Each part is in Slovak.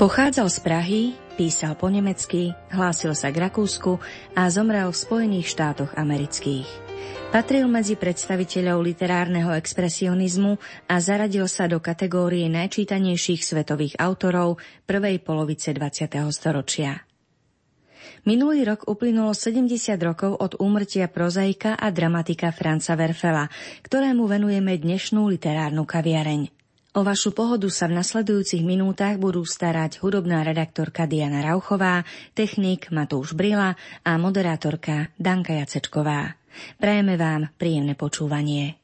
Pochádzal z Prahy, písal po nemecky, hlásil sa k Rakúsku a zomrel v Spojených štátoch amerických. Patril medzi predstaviteľov literárneho expresionizmu a zaradil sa do kategórie najčítanejších svetových autorov prvej polovice 20. storočia. Minulý rok uplynulo 70 rokov od úmrtia prozaika a dramatika Franca Verfela, ktorému venujeme dnešnú literárnu kaviareň. O vašu pohodu sa v nasledujúcich minútach budú starať hudobná redaktorka Diana Rauchová, technik Matúš Brila a moderátorka Danka Jacečková. Prajeme vám príjemné počúvanie.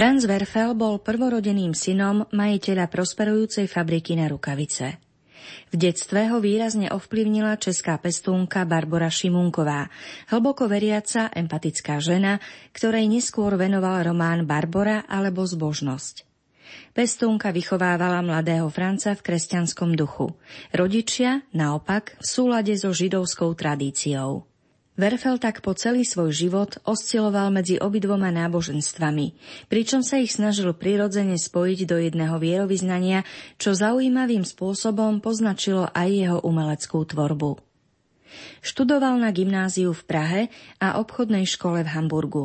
Franz Werfel bol prvorodeným synom majiteľa prosperujúcej fabriky na rukavice. V detstve ho výrazne ovplyvnila česká pestúnka Barbara Šimunková, hlboko veriaca, empatická žena, ktorej neskôr venoval román Barbora alebo Zbožnosť. Pestúnka vychovávala mladého Franca v kresťanskom duchu. Rodičia, naopak, v súlade so židovskou tradíciou. Werfel tak po celý svoj život osciloval medzi obidvoma náboženstvami, pričom sa ich snažil prirodzene spojiť do jedného vierovýznania, čo zaujímavým spôsobom poznačilo aj jeho umeleckú tvorbu. Študoval na gymnáziu v Prahe a obchodnej škole v Hamburgu.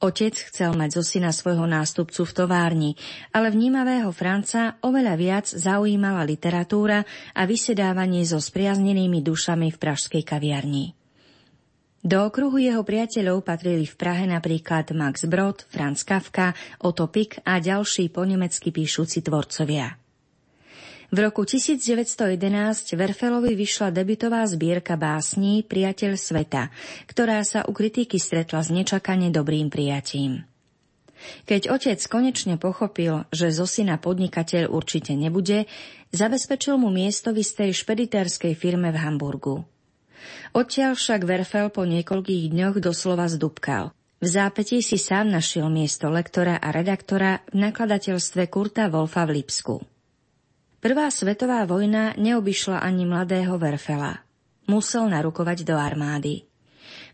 Otec chcel mať zo syna svojho nástupcu v továrni, ale vnímavého Franca oveľa viac zaujímala literatúra a vysedávanie so spriaznenými dušami v pražskej kaviarni. Do okruhu jeho priateľov patrili v Prahe napríklad Max Brod, Franz Kafka, Otto Pick a ďalší po nemecky píšuci tvorcovia. V roku 1911 Verfelovi vyšla debitová zbierka básní Priateľ sveta, ktorá sa u kritiky stretla s nečakane dobrým prijatím. Keď otec konečne pochopil, že zo syna podnikateľ určite nebude, zabezpečil mu miesto v istej špeditérskej firme v Hamburgu. Odtiaľ však Verfel po niekoľkých dňoch doslova zdúbkal. V zápätí si sám našiel miesto lektora a redaktora v nakladateľstve Kurta Wolfa v Lipsku. Prvá svetová vojna neobyšla ani mladého Verfela. Musel narukovať do armády.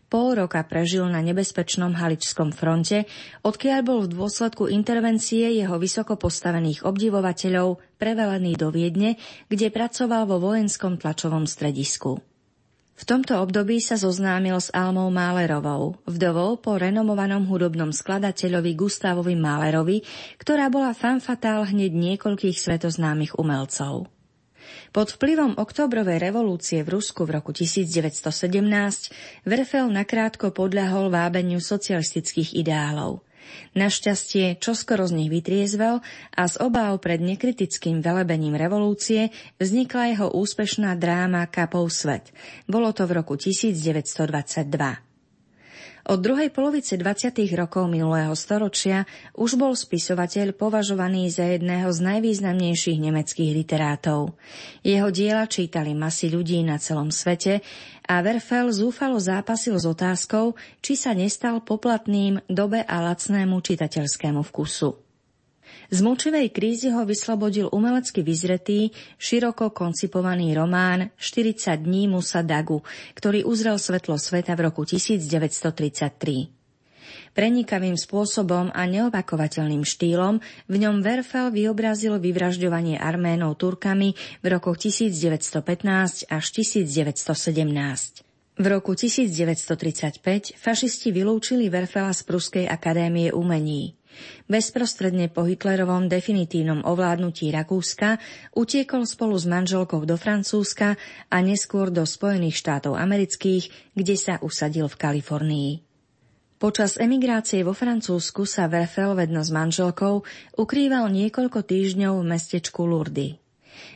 Pol roka prežil na nebezpečnom Haličskom fronte, odkiaľ bol v dôsledku intervencie jeho vysoko postavených obdivovateľov prevelený do Viedne, kde pracoval vo vojenskom tlačovom stredisku. V tomto období sa zoznámil s Almou Málerovou, vdovou po renomovanom hudobnom skladateľovi Gustavovi Málerovi, ktorá bola fanfatál hneď niekoľkých svetoznámych umelcov. Pod vplyvom oktobrovej revolúcie v Rusku v roku 1917 Verfel nakrátko podľahol vábeniu socialistických ideálov – Našťastie čoskoro z nich vytriezvel a z obáv pred nekritickým velebením revolúcie vznikla jeho úspešná dráma Kapov svet. Bolo to v roku 1922. Od druhej polovice 20. rokov minulého storočia už bol spisovateľ považovaný za jedného z najvýznamnejších nemeckých literátov. Jeho diela čítali masy ľudí na celom svete a Werfel zúfalo zápasil s otázkou, či sa nestal poplatným dobe a lacnému čitateľskému vkusu. Z močivej krízy ho vyslobodil umelecky vyzretý, široko koncipovaný román 40 dní Musa Dagu, ktorý uzrel svetlo sveta v roku 1933. Prenikavým spôsobom a neopakovateľným štýlom v ňom Werfel vyobrazil vyvražďovanie Arménov Turkami v rokoch 1915 až 1917. V roku 1935 fašisti vylúčili Werfela z Pruskej akadémie umení. Bezprostredne po Hitlerovom definitívnom ovládnutí Rakúska utiekol spolu s manželkou do Francúzska a neskôr do Spojených štátov amerických, kde sa usadil v Kalifornii. Počas emigrácie vo Francúzsku sa Werfel vedno s manželkou ukrýval niekoľko týždňov v mestečku Lourdes.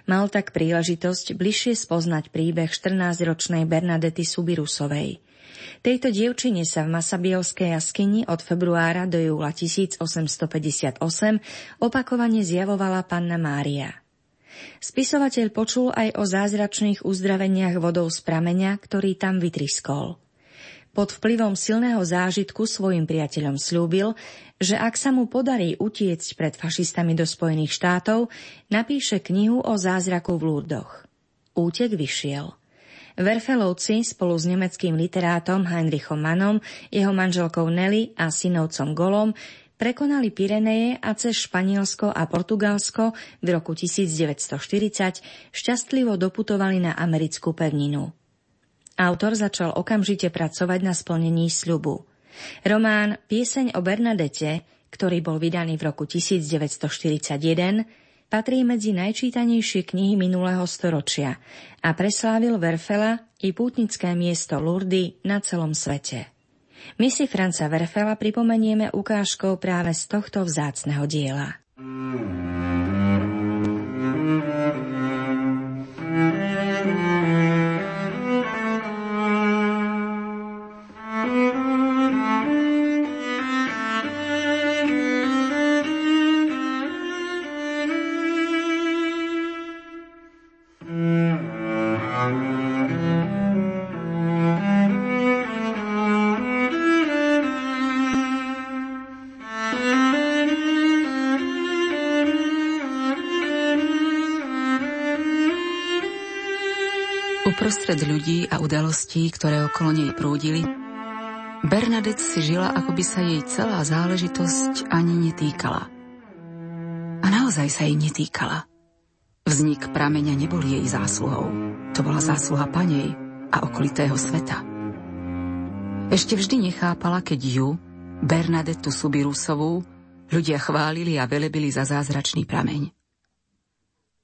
Mal tak príležitosť bližšie spoznať príbeh 14-ročnej Bernadety Subirusovej – Tejto dievčine sa v Masabielskej jaskyni od februára do júla 1858 opakovane zjavovala panna Mária. Spisovateľ počul aj o zázračných uzdraveniach vodou z prameňa, ktorý tam vytriskol. Pod vplyvom silného zážitku svojim priateľom slúbil, že ak sa mu podarí utiecť pred fašistami do Spojených štátov, napíše knihu o zázraku v Lurdoch. Útek vyšiel – Verfelovci spolu s nemeckým literátom Heinrichom Mannom, jeho manželkou Nelly a synovcom Golom prekonali Pireneje a cez Španielsko a Portugalsko v roku 1940 šťastlivo doputovali na americkú pevninu. Autor začal okamžite pracovať na splnení sľubu. Román Pieseň o Bernadete, ktorý bol vydaný v roku 1941, patrí medzi najčítanejšie knihy minulého storočia a preslávil Verfela i pútnické miesto Lurdy na celom svete. My si Franca Verfela pripomenieme ukážkou práve z tohto vzácneho diela. Uprostred ľudí a udalostí, ktoré okolo nej prúdili, Bernadette si žila, ako by sa jej celá záležitosť ani netýkala. A naozaj sa jej netýkala. Vznik prameňa nebol jej zásluhou. To bola zásluha panej a okolitého sveta. Ešte vždy nechápala, keď ju, Bernadettu Subirusovú, ľudia chválili a velebili za zázračný prameň.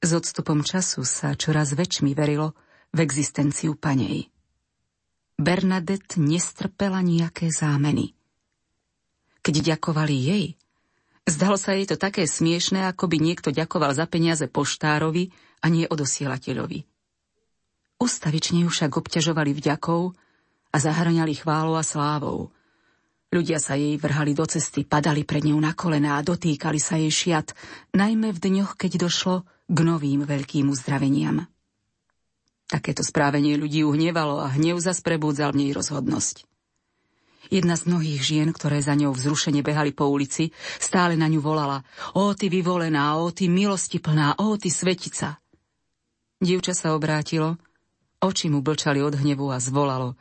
S odstupom času sa čoraz väčšmi verilo, v existenciu panej. Bernadette nestrpela nejaké zámeny. Keď ďakovali jej, zdalo sa jej to také smiešné, ako by niekto ďakoval za peniaze poštárovi a nie odosielateľovi. Ustavične ju však obťažovali vďakou a zahrňali chválou a slávou. Ľudia sa jej vrhali do cesty, padali pred ňou na kolená a dotýkali sa jej šiat, najmä v dňoch, keď došlo k novým veľkým uzdraveniam. Takéto správenie ľudí uhnevalo a hnev zas prebúdzal v nej rozhodnosť. Jedna z mnohých žien, ktoré za ňou vzrušene behali po ulici, stále na ňu volala Ó, ty vyvolená, ó, ty milostiplná, ó, ty svetica. Dievča sa obrátilo, oči mu blčali od hnevu a zvolalo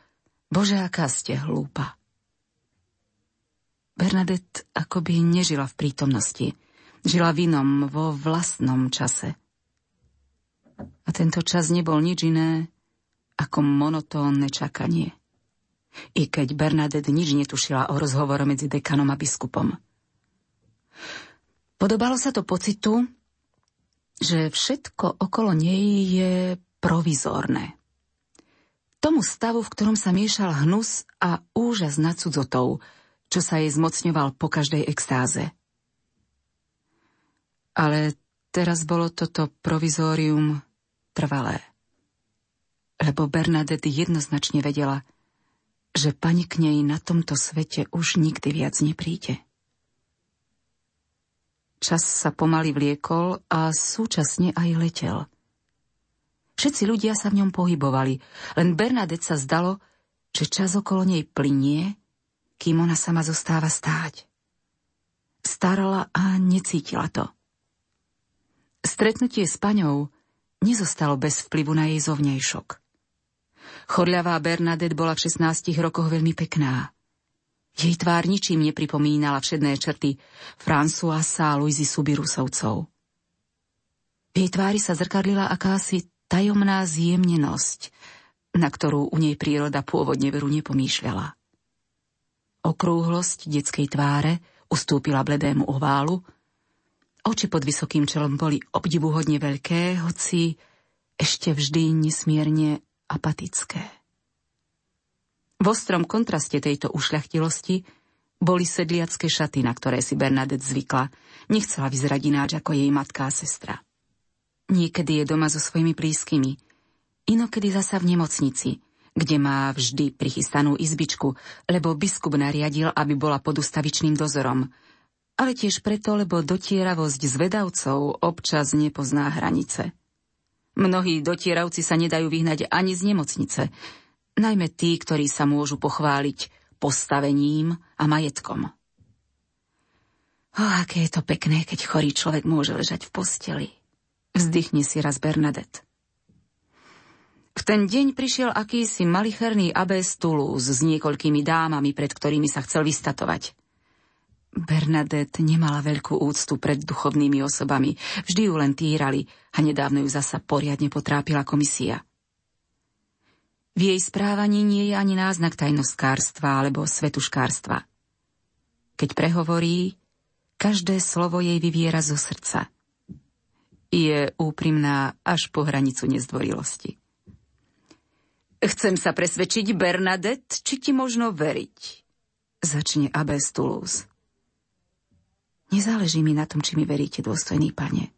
Bože, aká ste hlúpa. Bernadette akoby nežila v prítomnosti. Žila v inom, vo vlastnom čase. A tento čas nebol nič iné ako monotónne čakanie. I keď Bernadette nič netušila o rozhovore medzi dekanom a biskupom. Podobalo sa to pocitu, že všetko okolo nej je provizórne. Tomu stavu, v ktorom sa miešal hnus a úžas nad cudzotou, čo sa jej zmocňoval po každej extáze. Ale teraz bolo toto provizórium trvalé. Lebo Bernadette jednoznačne vedela, že pani k nej na tomto svete už nikdy viac nepríde. Čas sa pomaly vliekol a súčasne aj letel. Všetci ľudia sa v ňom pohybovali, len Bernadette sa zdalo, že čas okolo nej plinie, kým ona sama zostáva stáť. Starala a necítila to. Stretnutie s paňou nezostalo bez vplyvu na jej zovňajšok. Chorľavá Bernadette bola v 16 rokoch veľmi pekná. Jej tvár ničím nepripomínala všedné črty Françoisa Luizy Subirusovcov. V jej tvári sa zrkadlila akási tajomná zjemnenosť, na ktorú u nej príroda pôvodne veru nepomýšľala. Okrúhlosť detskej tváre ustúpila bledému oválu, oči pod vysokým čelom boli obdivuhodne veľké, hoci ešte vždy nesmierne apatické. V ostrom kontraste tejto ušľachtilosti boli sedliacké šaty, na ktoré si Bernadette zvykla. Nechcela vyzerať ináč ako jej matka a sestra. Niekedy je doma so svojimi blízkymi, inokedy zasa v nemocnici, kde má vždy prichystanú izbičku, lebo biskup nariadil, aby bola pod ustavičným dozorom. Ale tiež preto, lebo dotieravosť zvedavcov občas nepozná hranice. Mnohí dotieravci sa nedajú vyhnať ani z nemocnice, najmä tí, ktorí sa môžu pochváliť postavením a majetkom. O, aké je to pekné, keď chorý človek môže ležať v posteli. Vzdychne si raz Bernadette. V ten deň prišiel akýsi malicherný abbé Toulouse s niekoľkými dámami, pred ktorými sa chcel vystatovať. Bernadette nemala veľkú úctu pred duchovnými osobami, vždy ju len týrali a nedávno ju zasa poriadne potrápila komisia. V jej správaní nie je ani náznak tajnoskárstva alebo svetuškárstva. Keď prehovorí, každé slovo jej vyviera zo srdca. Je úprimná až po hranicu nezdvorilosti. Chcem sa presvedčiť, Bernadette, či ti možno veriť. Začne Abbé Toulouse. Nezáleží mi na tom, či mi veríte, dôstojný pane,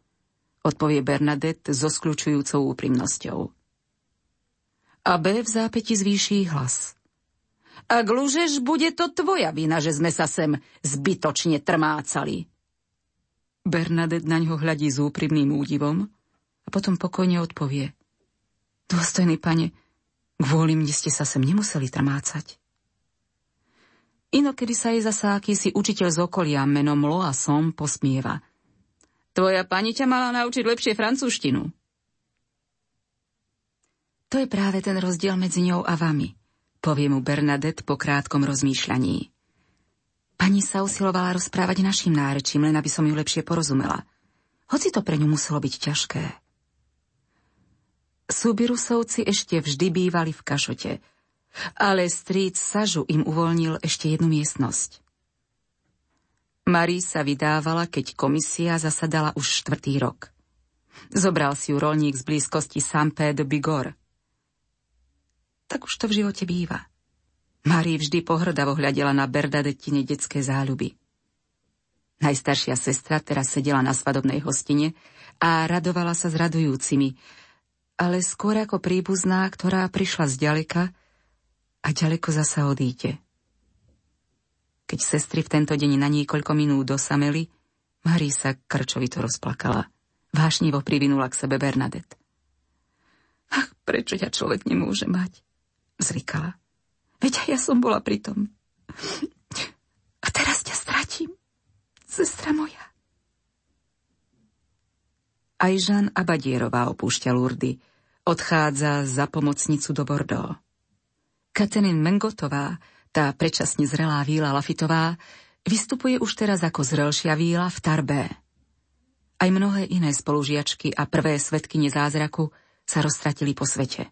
odpovie Bernadette so skľúčujúcou úprimnosťou a B v zápäti zvýší hlas. Ak lúžeš, bude to tvoja vina, že sme sa sem zbytočne trmácali. Bernadette na ňo hľadí s úprimným údivom a potom pokojne odpovie. Dôstojný pane, kvôli mne ste sa sem nemuseli trmácať. Inokedy sa jej zasa akýsi učiteľ z okolia menom Loasom posmieva. Tvoja pani ťa mala naučiť lepšie francúzštinu. To je práve ten rozdiel medzi ňou a vami, povie mu Bernadette po krátkom rozmýšľaní. Pani sa usilovala rozprávať našim nárečím, len aby som ju lepšie porozumela. Hoci to pre ňu muselo byť ťažké. Súbirusovci ešte vždy bývali v Kašote, ale strýc Sažu im uvoľnil ešte jednu miestnosť. Marie sa vydávala, keď komisia zasadala už štvrtý rok. Zobral si ju rolník z blízkosti Sampé de Bigor – tak už to v živote býva. Mári vždy pohrdavo hľadela na Berdadettine detské záľuby. Najstaršia sestra teraz sedela na svadobnej hostine a radovala sa s radujúcimi, ale skôr ako príbuzná, ktorá prišla z ďaleka a ďaleko zasa odíde. Keď sestry v tento deň na niekoľko minút dosameli, Marí sa krčovito rozplakala. Vášnivo privinula k sebe Bernadette. Ach, prečo ťa človek nemôže mať? zrikala. Veď ja som bola pri tom. A teraz ťa stratím, sestra moja. Aj Žan Abadierová opúšťa Lurdy. Odchádza za pomocnicu do Bordeaux. Katerin Mengotová, tá predčasne zrelá víla Lafitová, vystupuje už teraz ako zrelšia víla v Tarbé. Aj mnohé iné spolužiačky a prvé svetky nezázraku sa roztratili po svete.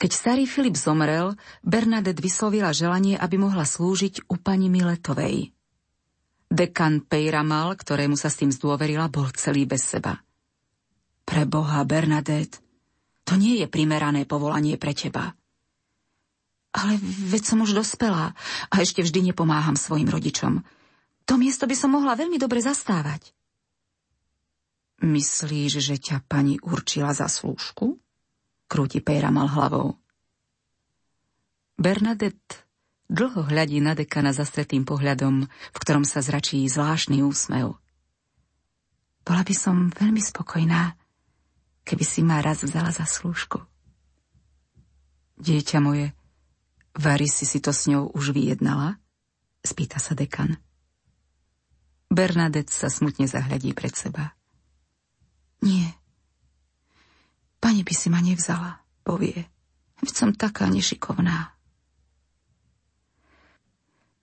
Keď starý Filip zomrel, Bernadette vyslovila želanie, aby mohla slúžiť u pani Miletovej. Dekan Pejramal, ktorému sa s tým zdôverila, bol celý bez seba. Pre Boha, Bernadette, to nie je primerané povolanie pre teba. Ale veď som už dospelá a ešte vždy nepomáham svojim rodičom. To miesto by som mohla veľmi dobre zastávať. Myslíš, že ťa pani určila za slúžku? Krúti Pejramal hlavou. Bernadette Dlho hľadí na dekana zastretým pohľadom, v ktorom sa zračí zvláštny úsmev. Bola by som veľmi spokojná, keby si ma raz vzala za slúžku. Dieťa moje, Vary si si to s ňou už vyjednala? Spýta sa dekan. Bernadette sa smutne zahľadí pred seba. Nie. Pani by si ma nevzala, povie. Veď som taká nešikovná.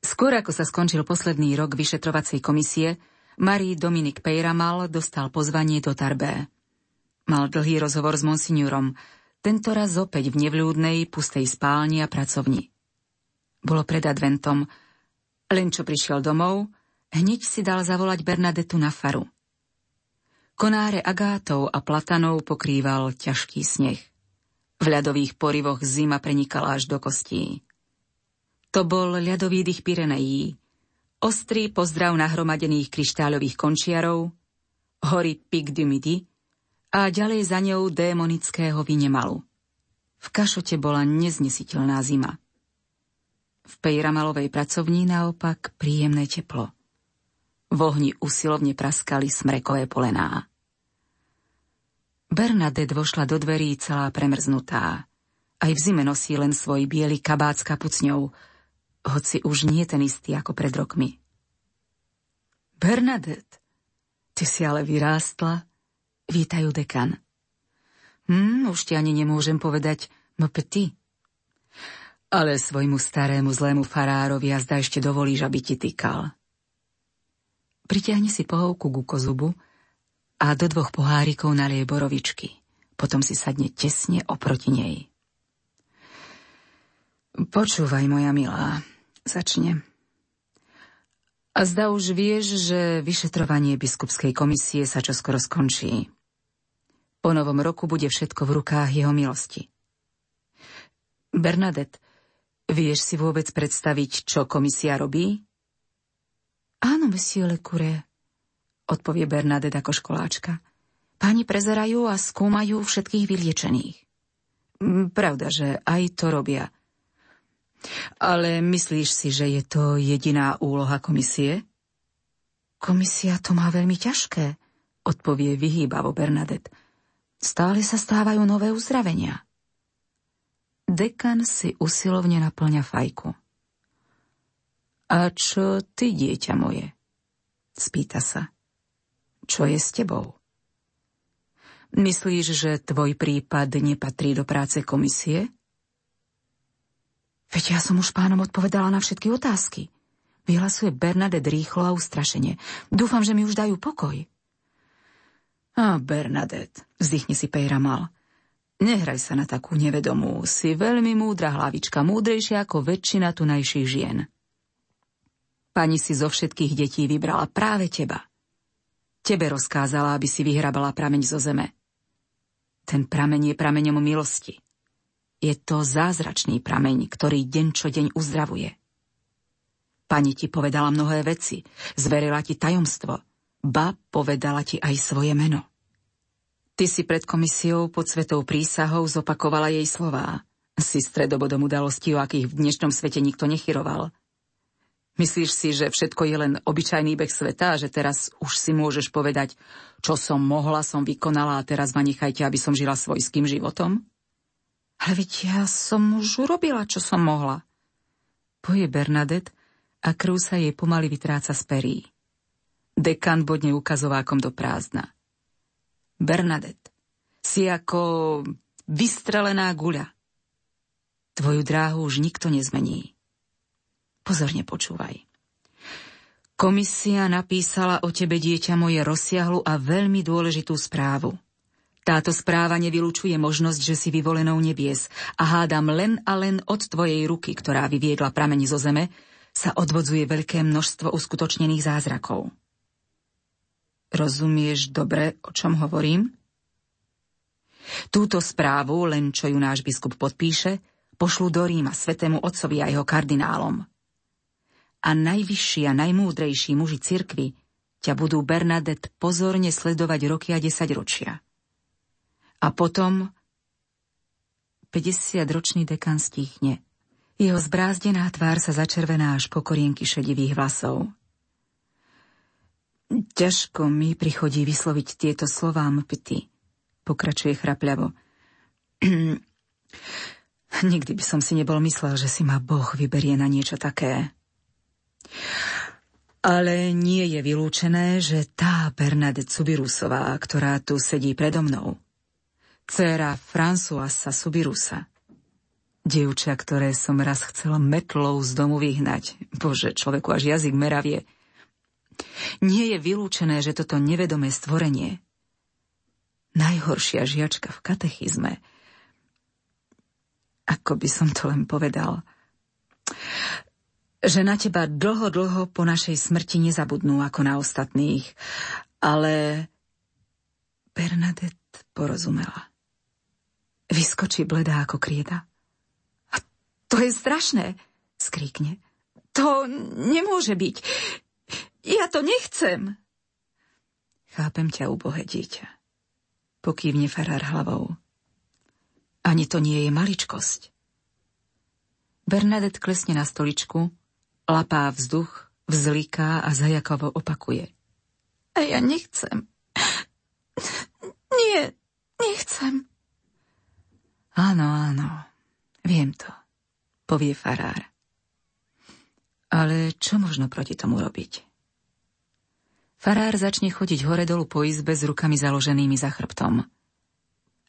Skôr ako sa skončil posledný rok vyšetrovacej komisie, Marie Dominik Pejramal dostal pozvanie do Tarbé. Mal dlhý rozhovor s monsignorom, tento raz opäť v nevľúdnej, pustej spálni a pracovni. Bolo pred adventom. Len čo prišiel domov, hneď si dal zavolať Bernadetu na faru. Konáre agátov a platanov pokrýval ťažký sneh. V ľadových porivoch zima prenikala až do kostí. To bol ľadový dých Pirenejí, ostrý pozdrav nahromadených kryštáľových končiarov, hory Pic du Midi a ďalej za ňou démonického Vinemalu. V Kašote bola neznesiteľná zima. V Pejramalovej pracovní naopak príjemné teplo. V ohni usilovne praskali smrekové polená. Bernadette vošla do dverí celá premrznutá. Aj v zime nosí len svoj biely kabát s kapucňou, hoci už nie ten istý ako pred rokmi. Bernadette, ty si ale vyrástla, vítajú dekan. Hm, už ti ani nemôžem povedať petit. Ale svojmu starému zlému farárovi jazda ešte dovolíš, aby ti týkal. Pritiahni si pohovku ku kozubu a do dvoch pohárikov nalie borovičky. Potom si sadne tesne oproti nej. Počúvaj, moja milá, Začne. A zda už vieš, že vyšetrovanie biskupskej komisie sa čoskoro skončí. Po novom roku bude všetko v rukách jeho milosti. Bernadette, vieš si vôbec predstaviť, čo komisia robí? Áno, monsieur le curé, odpovie Bernadette ako školáčka. Páni prezerajú a skúmajú všetkých vyliečených. Pravda, že aj to robia – ale myslíš si, že je to jediná úloha komisie? Komisia to má veľmi ťažké, odpovie vyhýbavo Bernadette. Stále sa stávajú nové uzdravenia. Dekan si usilovne naplňa fajku. A čo ty, dieťa moje? Spýta sa. Čo je s tebou? Myslíš, že tvoj prípad nepatrí do práce komisie? Veď ja som už pánom odpovedala na všetky otázky. Vyhlasuje Bernadette rýchlo a ustrašene. Dúfam, že mi už dajú pokoj. A Bernadette, vzdychne si Pejra mal. Nehraj sa na takú nevedomú. Si veľmi múdra hlavička, múdrejšia ako väčšina tunajších žien. Pani si zo všetkých detí vybrala práve teba. Tebe rozkázala, aby si vyhrabala prameň zo zeme. Ten prameň je prameňom milosti. Je to zázračný prameň, ktorý deň čo deň uzdravuje. Pani ti povedala mnohé veci, zverila ti tajomstvo, ba povedala ti aj svoje meno. Ty si pred komisiou pod svetou prísahou zopakovala jej slová. Si stredobodom udalostí, o akých v dnešnom svete nikto nechyroval. Myslíš si, že všetko je len obyčajný beh sveta a že teraz už si môžeš povedať, čo som mohla, som vykonala a teraz ma nechajte, aby som žila svojským životom? Ale veď ja som už urobila, čo som mohla. Poje Bernadette a krv sa jej pomaly vytráca z perí. Dekan bodne ukazovákom do prázdna. Bernadette, si ako vystrelená guľa. Tvoju dráhu už nikto nezmení. Pozorne počúvaj. Komisia napísala o tebe, dieťa moje, rozsiahlu a veľmi dôležitú správu. Táto správa nevylučuje možnosť, že si vyvolenou nebies a hádam len a len od tvojej ruky, ktorá vyviedla pramení zo zeme, sa odvodzuje veľké množstvo uskutočnených zázrakov. Rozumieš dobre, o čom hovorím? Túto správu, len čo ju náš biskup podpíše, pošlu do Ríma svetému otcovi a jeho kardinálom. A najvyšší a najmúdrejší muži cirkvy ťa budú Bernadette pozorne sledovať roky a desaťročia. A potom 50-ročný dekan stichne. Jeho zbrázdená tvár sa začervená až po korienky šedivých vlasov. Ťažko mi prichodí vysloviť tieto slová mpty, pokračuje chrapľavo. Nikdy by som si nebol myslel, že si ma Boh vyberie na niečo také. Ale nie je vylúčené, že tá Bernadette Subirusová, ktorá tu sedí predo mnou, dcéra Françoisa Subirusa. Dievča, ktoré som raz chcel metlou z domu vyhnať. Bože, človeku až jazyk meravie. Nie je vylúčené, že toto nevedomé stvorenie, najhoršia žiačka v katechizme, ako by som to len povedal, že na teba dlho, dlho po našej smrti nezabudnú ako na ostatných, ale Bernadette porozumela. Vyskočí bledá ako krieda. A to je strašné, skríkne. To nemôže byť. Ja to nechcem. Chápem ťa, ubohé dieťa. Pokývne farár hlavou. Ani to nie je maličkosť. Bernadette klesne na stoličku, lapá vzduch, vzliká a zajakovo opakuje. A ja nechcem. Nie, nechcem. Áno, áno, viem to, povie farár. Ale čo možno proti tomu robiť? Farár začne chodiť hore dolu po izbe s rukami založenými za chrbtom.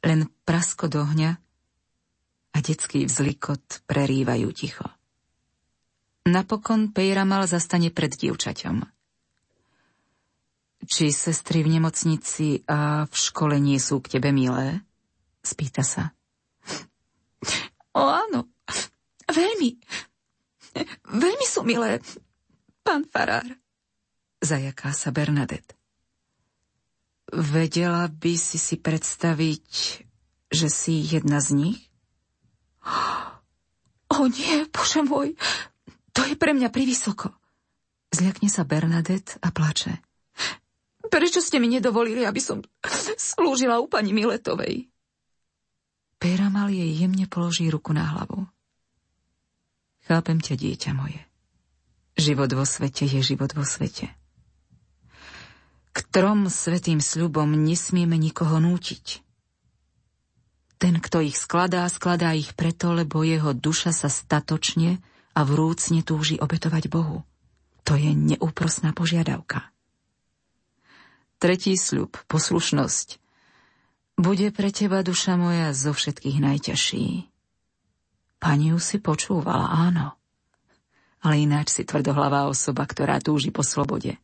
Len prasko dohňa a detský vzlikot prerývajú ticho. Napokon Pejramal zastane pred dievčaťom. Či sestry v nemocnici a v škole nie sú k tebe milé? Spýta sa. O áno, veľmi, veľmi sú milé, pán Farár. Zajaká sa Bernadette. Vedela by si si predstaviť, že si jedna z nich? O nie, bože môj, to je pre mňa privysoko. Zľakne sa Bernadette a plače. Prečo ste mi nedovolili, aby som slúžila u pani Miletovej? Péramal jej jemne položí ruku na hlavu. Chápem ťa, dieťa moje. Život vo svete je život vo svete. K trom svetým sľubom nesmieme nikoho nútiť. Ten, kto ich skladá, skladá ich preto, lebo jeho duša sa statočne a vrúcne túži obetovať Bohu. To je neúprosná požiadavka. Tretí sľub, poslušnosť, bude pre teba, duša moja, zo všetkých najťažší. Pani ju si počúvala, áno. Ale ináč si tvrdohlavá osoba, ktorá túži po slobode.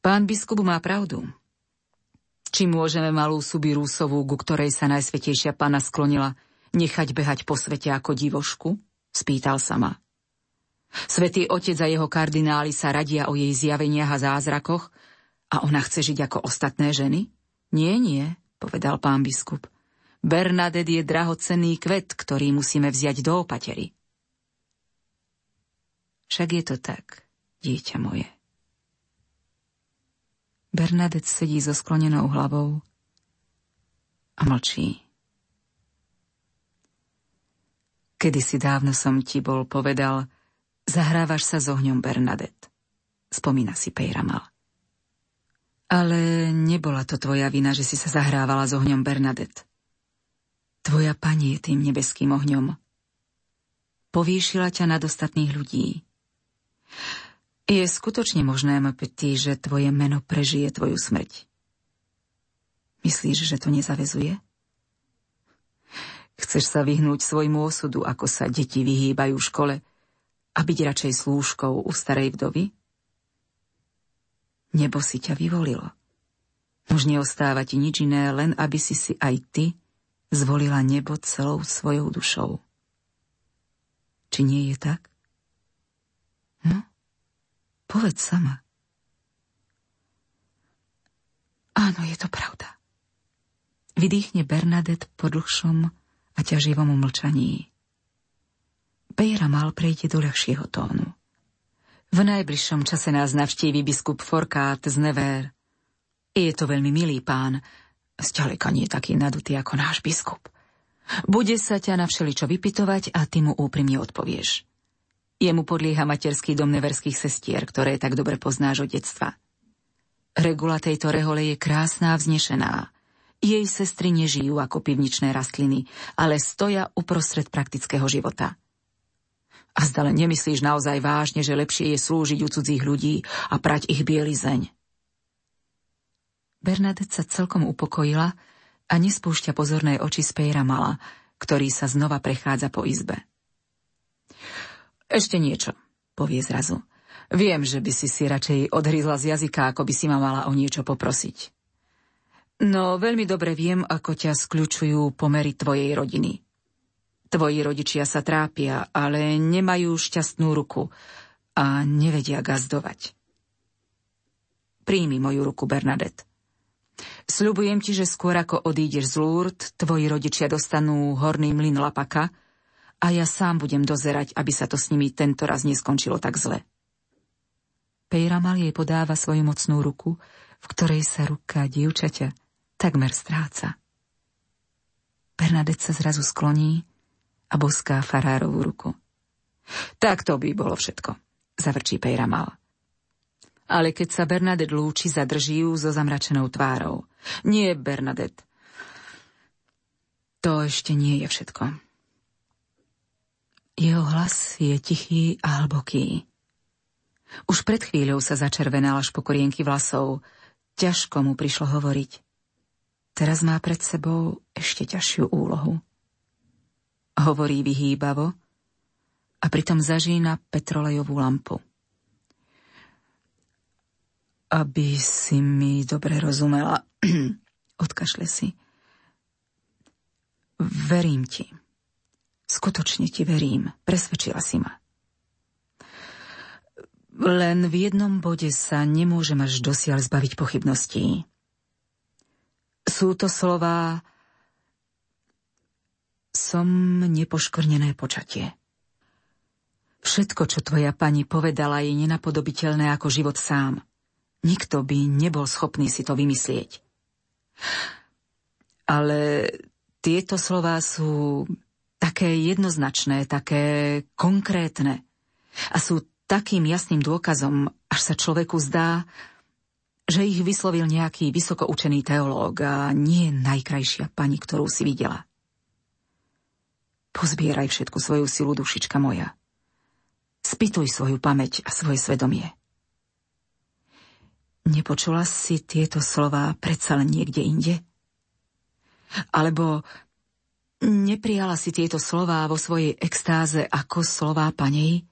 Pán biskup má pravdu. Či môžeme malú suby Rúsovú, ku ktorej sa najsvetejšia pána sklonila, nechať behať po svete ako divošku? Spýtal sa ma. Svetý otec a jeho kardináli sa radia o jej zjaveniach a zázrakoch a ona chce žiť ako ostatné ženy? Nie, nie, povedal pán biskup. Bernadette je drahocenný kvet, ktorý musíme vziať do opatery. Však je to tak, dieťa moje. Bernadette sedí so sklonenou hlavou a mlčí. Kedysi dávno som ti bol povedal, zahrávaš sa s ohňom Bernadette. Spomína si Pejramal. Ale nebola to tvoja vina, že si sa zahrávala s ohňom Bernadette. Tvoja pani je tým nebeským ohňom. Povýšila ťa nad ostatných ľudí. Je skutočne možné, Mapety, že tvoje meno prežije tvoju smrť. Myslíš, že to nezavezuje? Chceš sa vyhnúť svojmu osudu, ako sa deti vyhýbajú v škole a byť radšej slúžkou u starej vdovy? Nebo si ťa vyvolilo. Už neostáva ti nič iné, len aby si si aj ty zvolila nebo celou svojou dušou. Či nie je tak? No, povedz sama. Áno, je to pravda. Vydýchne Bernadette po dlhšom a ťaživom mlčaní. Bejra mal prejde do ľahšieho tónu. V najbližšom čase nás navštíví biskup Forkát z Never. Je to veľmi milý pán, zďaleka nie taký nadutý ako náš biskup. Bude sa ťa na všeličo vypitovať a ty mu úprimne odpovieš. Jemu podlieha materský dom neverských sestier, ktoré tak dobre poznáš od detstva. Regula tejto rehole je krásna a vznešená. Jej sestry nežijú ako pivničné rastliny, ale stoja uprostred praktického života. A zdale nemyslíš naozaj vážne, že lepšie je slúžiť u cudzích ľudí a prať ich bielizeň. Bernadette sa celkom upokojila a nespúšťa pozorné oči z Pejra Mala, ktorý sa znova prechádza po izbe. Ešte niečo, povie zrazu. Viem, že by si si radšej odhryzla z jazyka, ako by si ma mala o niečo poprosiť. No, veľmi dobre viem, ako ťa skľučujú pomery tvojej rodiny. Tvoji rodičia sa trápia, ale nemajú šťastnú ruku a nevedia gazdovať. Príjmi moju ruku, Bernadette. Sľubujem ti, že skôr ako odídeš z Lourdes, tvoji rodičia dostanú horný mlyn Lapaka a ja sám budem dozerať, aby sa to s nimi tento raz neskončilo tak zle. Pejramal jej podáva svoju mocnú ruku, v ktorej sa ruka dievčaťa takmer stráca. Bernadette sa zrazu skloní a boská farárovú ruku. Tak to by bolo všetko, zavrčí Pejramal ale keď sa Bernadette lúči, zadrží ju so zamračenou tvárou. Nie, Bernadette. To ešte nie je všetko. Jeho hlas je tichý a hlboký. Už pred chvíľou sa začervenal až po korienky vlasov. Ťažko mu prišlo hovoriť. Teraz má pred sebou ešte ťažšiu úlohu. Hovorí vyhýbavo a pritom zažína petrolejovú lampu aby si mi dobre rozumela. Odkašle si. Verím ti. Skutočne ti verím. Presvedčila si ma. Len v jednom bode sa nemôžem až dosiaľ zbaviť pochybností. Sú to slová som nepoškvrnené počatie. Všetko, čo tvoja pani povedala, je nenapodobiteľné ako život sám. Nikto by nebol schopný si to vymyslieť. Ale tieto slová sú také jednoznačné, také konkrétne a sú takým jasným dôkazom, až sa človeku zdá, že ich vyslovil nejaký vysokoučený teológ a nie najkrajšia pani, ktorú si videla. Pozbieraj všetku svoju silu, dušička moja. Spýtuj svoju pamäť a svoje svedomie. Nepočula si tieto slová predsa len niekde inde? Alebo neprijala si tieto slová vo svojej extáze ako slová panej?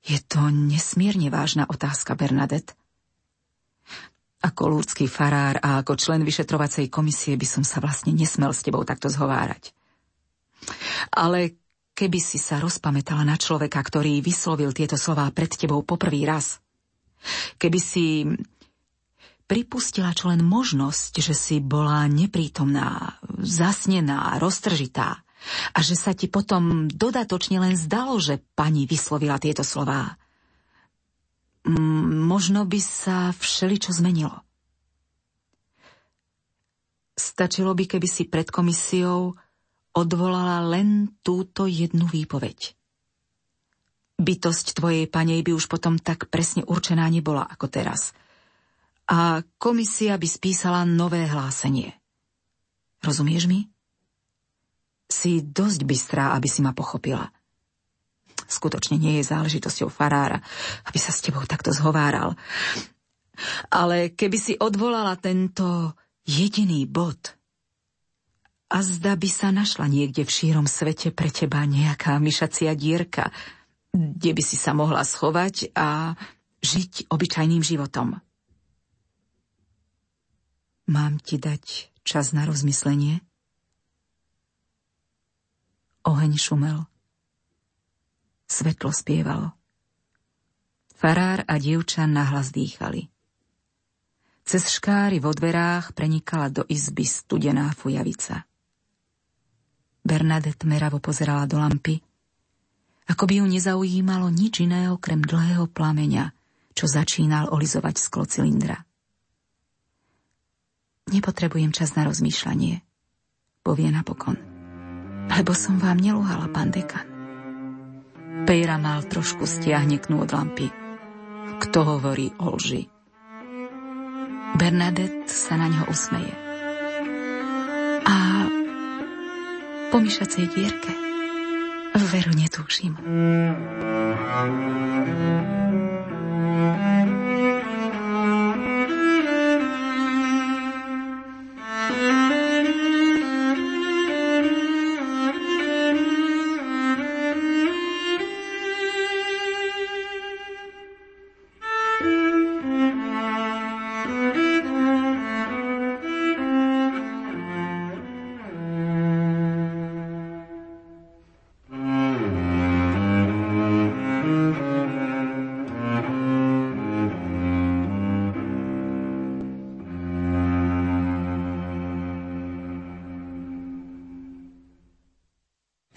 Je to nesmierne vážna otázka, Bernadette. Ako lúdský farár a ako člen vyšetrovacej komisie by som sa vlastne nesmel s tebou takto zhovárať. Ale keby si sa rozpamätala na človeka, ktorý vyslovil tieto slová pred tebou poprvý raz – Keby si pripustila čo len možnosť, že si bola neprítomná, zasnená, roztržitá a že sa ti potom dodatočne len zdalo, že pani vyslovila tieto slová. Možno by sa všeličo zmenilo. Stačilo by, keby si pred komisiou odvolala len túto jednu výpoveď. Bytosť tvojej panej by už potom tak presne určená nebola ako teraz. A komisia by spísala nové hlásenie. Rozumieš mi? Si dosť bystrá, aby si ma pochopila. Skutočne nie je záležitosťou farára, aby sa s tebou takto zhováral. Ale keby si odvolala tento jediný bod, a zda by sa našla niekde v šírom svete pre teba nejaká myšacia dierka, kde by si sa mohla schovať a žiť obyčajným životom. Mám ti dať čas na rozmyslenie? Oheň šumel. Svetlo spievalo. Farár a dievča nahlas dýchali. Cez škáry vo dverách prenikala do izby studená fujavica. Bernadette meravo pozerala do lampy, ako by ju nezaujímalo nič iného krem dlhého plameňa, čo začínal olizovať sklo cylindra. Nepotrebujem čas na rozmýšľanie, povie napokon. Lebo som vám nelúhala, pán dekan. Pejra mal trošku stiahneknú od lampy. Kto hovorí o lži? Bernadette sa na ňo usmeje. A po myšacej dierke veru netúšim.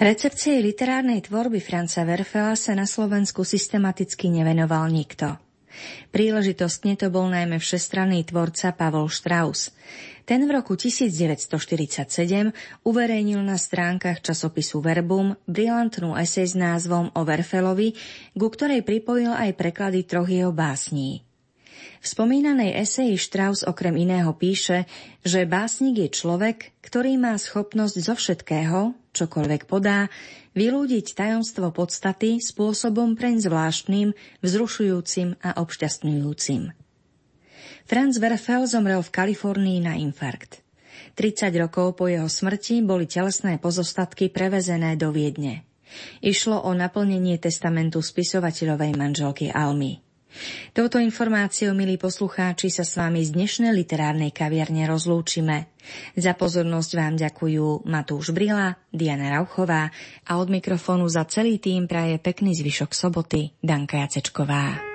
Recepcie literárnej tvorby Franca Werfela sa na Slovensku systematicky nevenoval nikto. Príležitostne to bol najmä všestranný tvorca Pavol Strauss. Ten v roku 1947 uverejnil na stránkach časopisu Verbum brilantnú esej s názvom o Werfelovi, ku ktorej pripojil aj preklady troch jeho básní. V spomínanej eseji Strauss okrem iného píše, že básnik je človek, ktorý má schopnosť zo všetkého, čokoľvek podá, vylúdiť tajomstvo podstaty spôsobom preň zvláštnym, vzrušujúcim a obšťastňujúcim. Franz Werfel zomrel v Kalifornii na infarkt. 30 rokov po jeho smrti boli telesné pozostatky prevezené do Viedne. Išlo o naplnenie testamentu spisovateľovej manželky Almy. Touto informáciou, milí poslucháči, sa s vami z dnešnej literárnej kaviarne rozlúčime. Za pozornosť vám ďakujú Matúš Brila, Diana Rauchová a od mikrofónu za celý tým praje pekný zvyšok soboty Danka Jacečková.